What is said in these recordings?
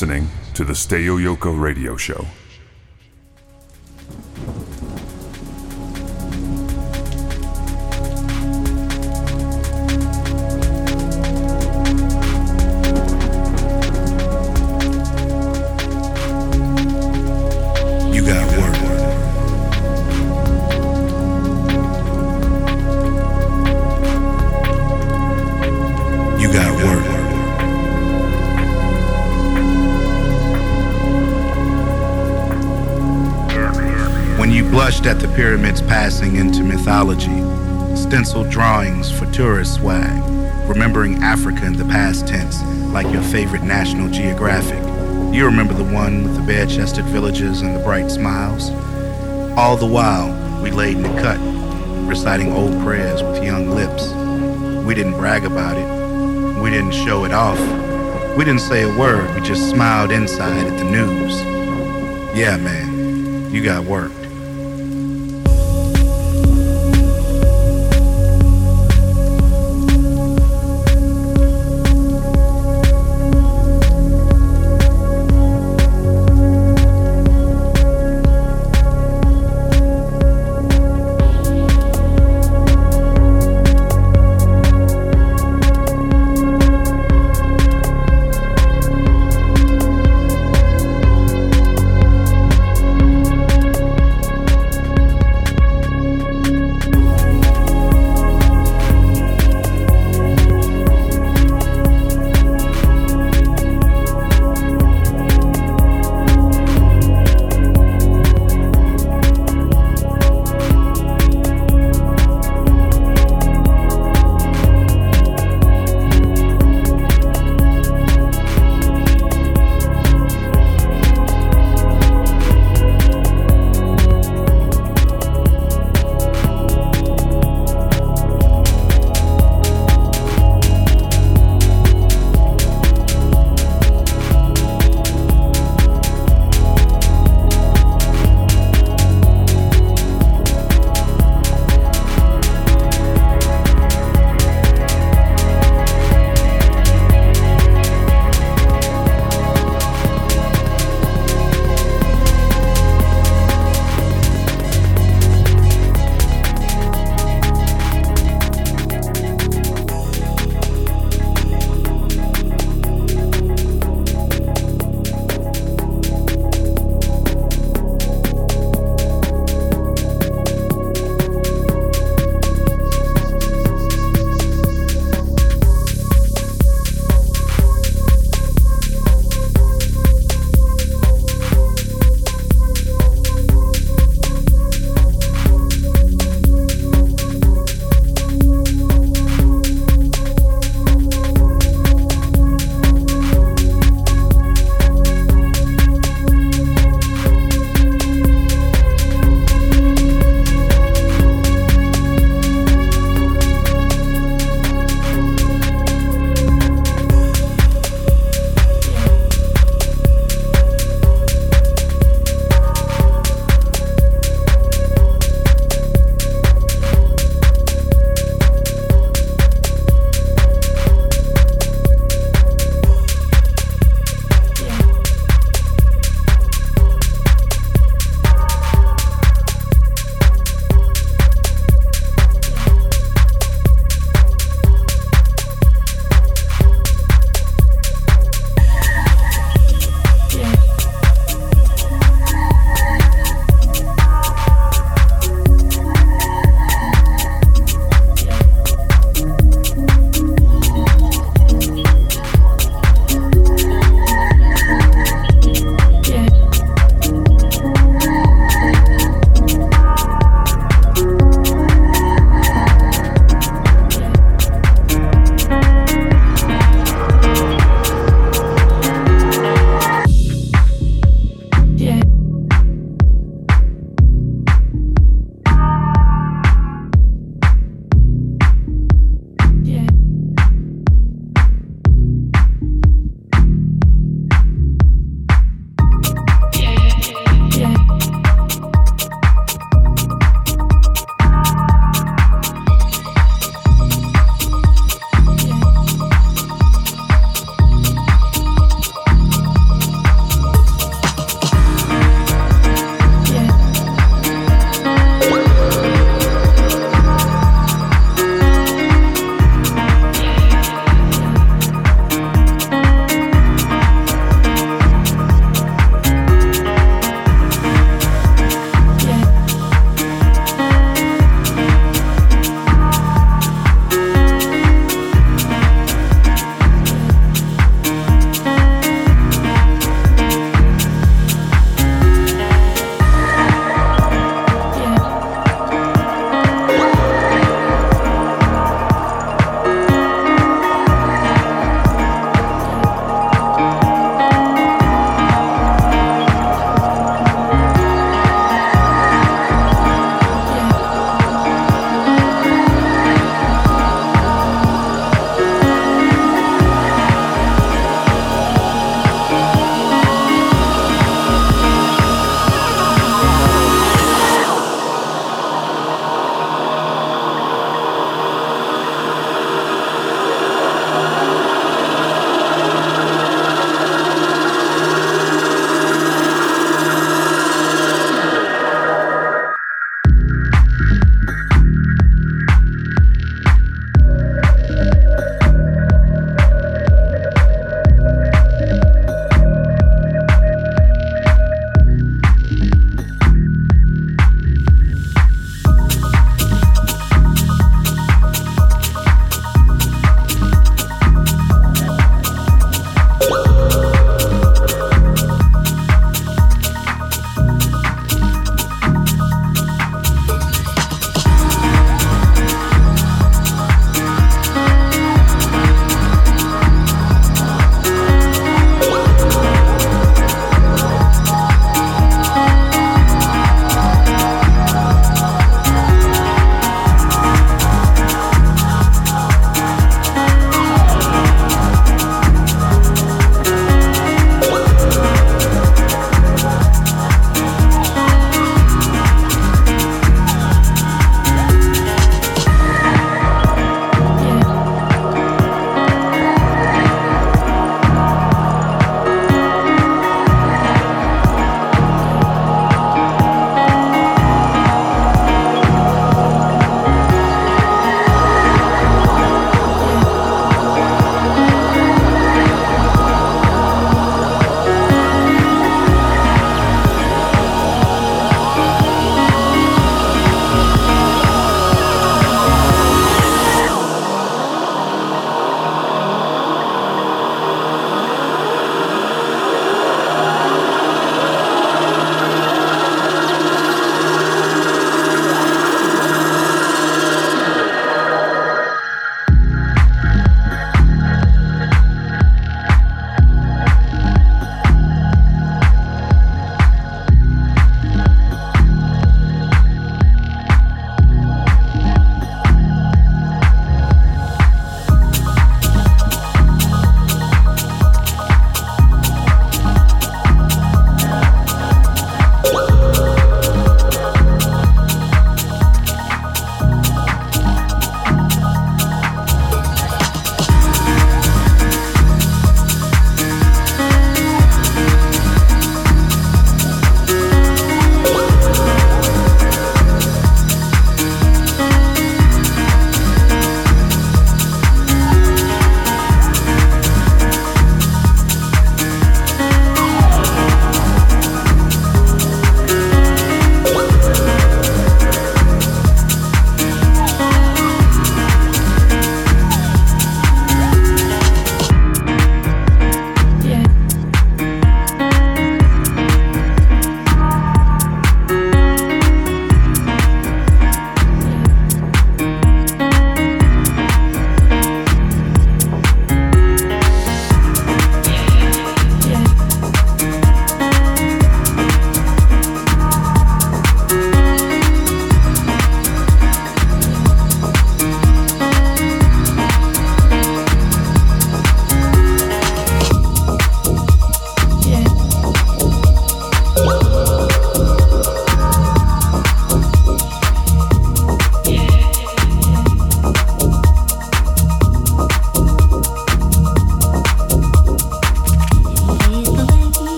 listening to the Stay Yoko radio show. Passing into mythology, stenciled drawings for tourist swag, remembering Africa in the past tense like your favorite National Geographic. You remember the one with the bare chested villages and the bright smiles? All the while, we laid in the cut, reciting old prayers with young lips. We didn't brag about it. We didn't show it off. We didn't say a word. We just smiled inside at the news. Yeah, man, you got work.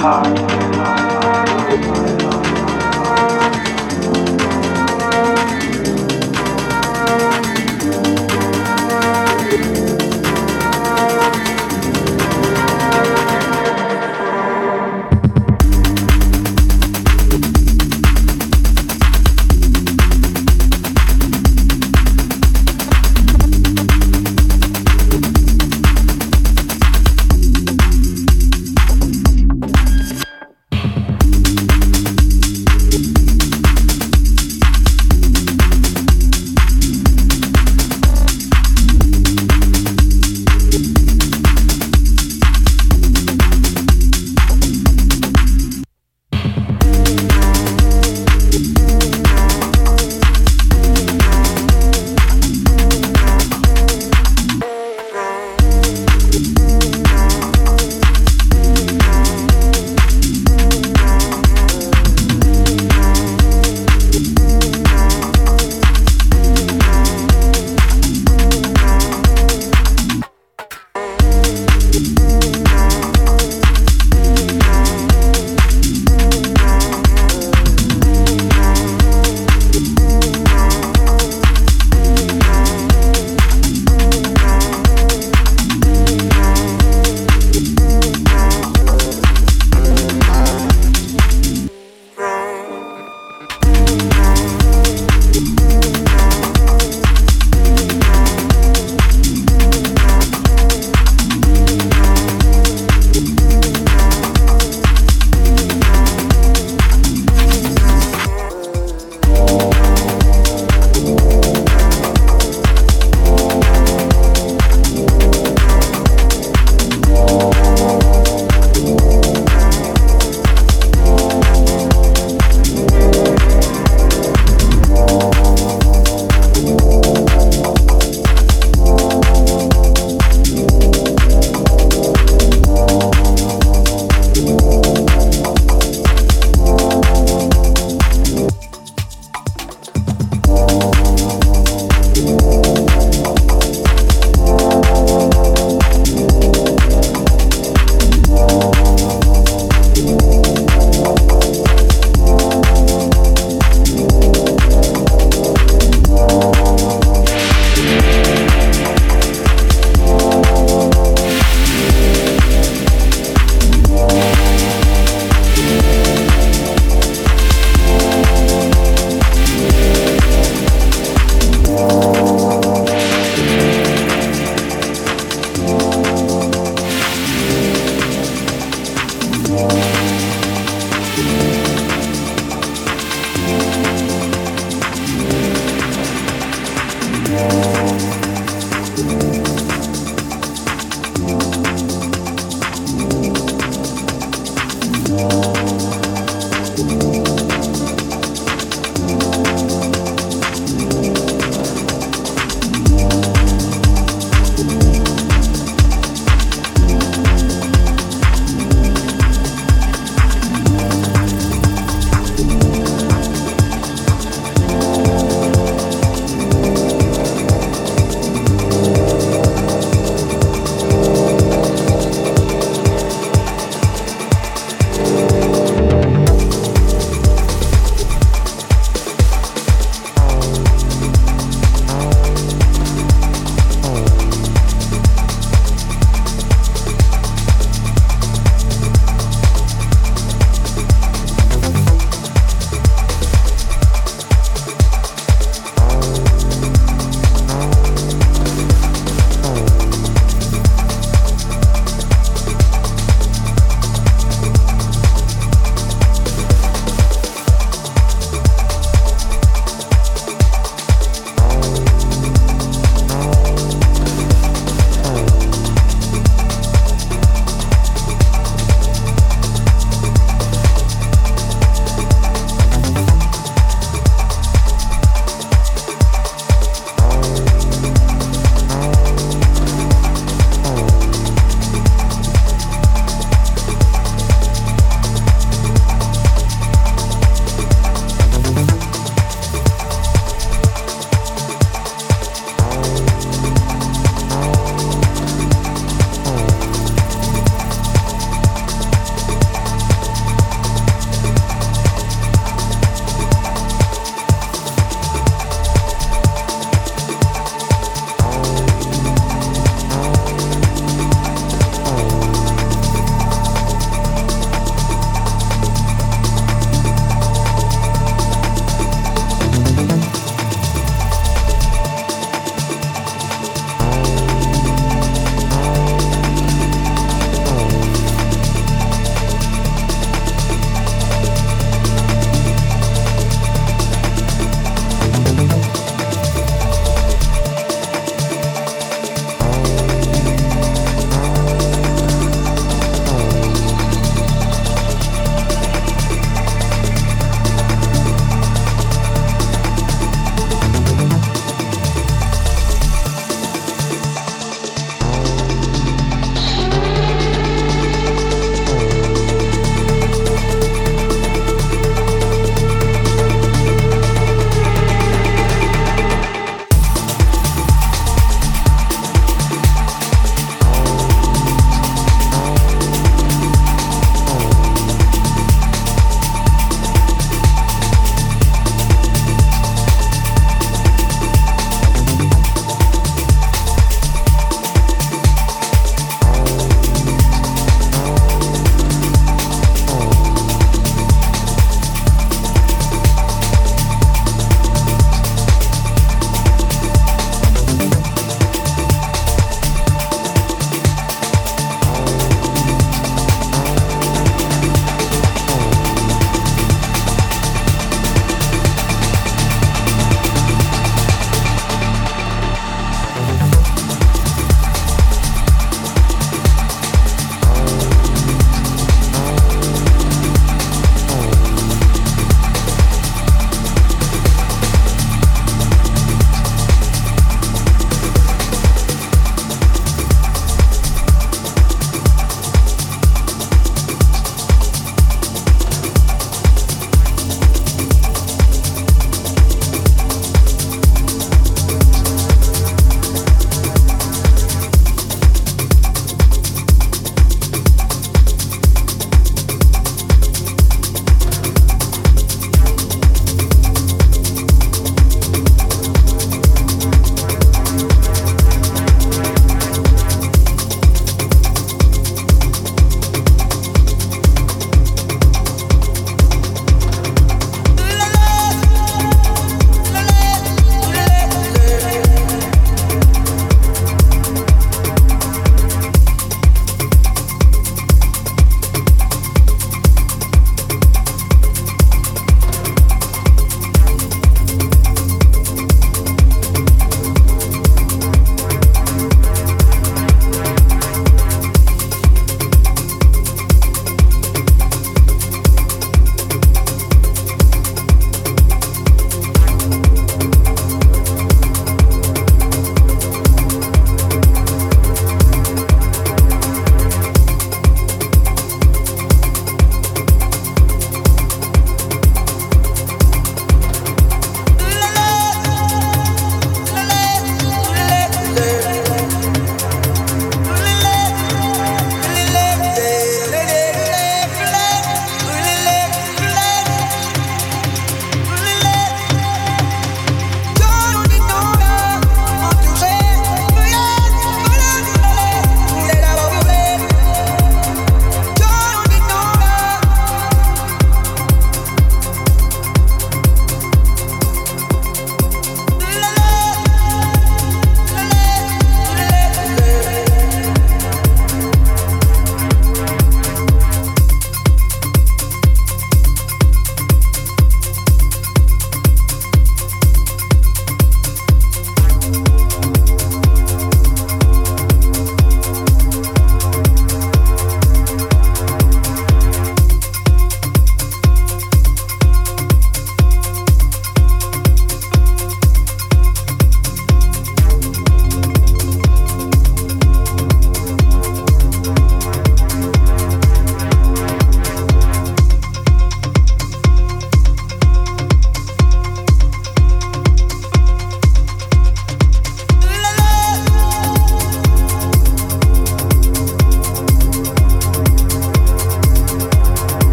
heart.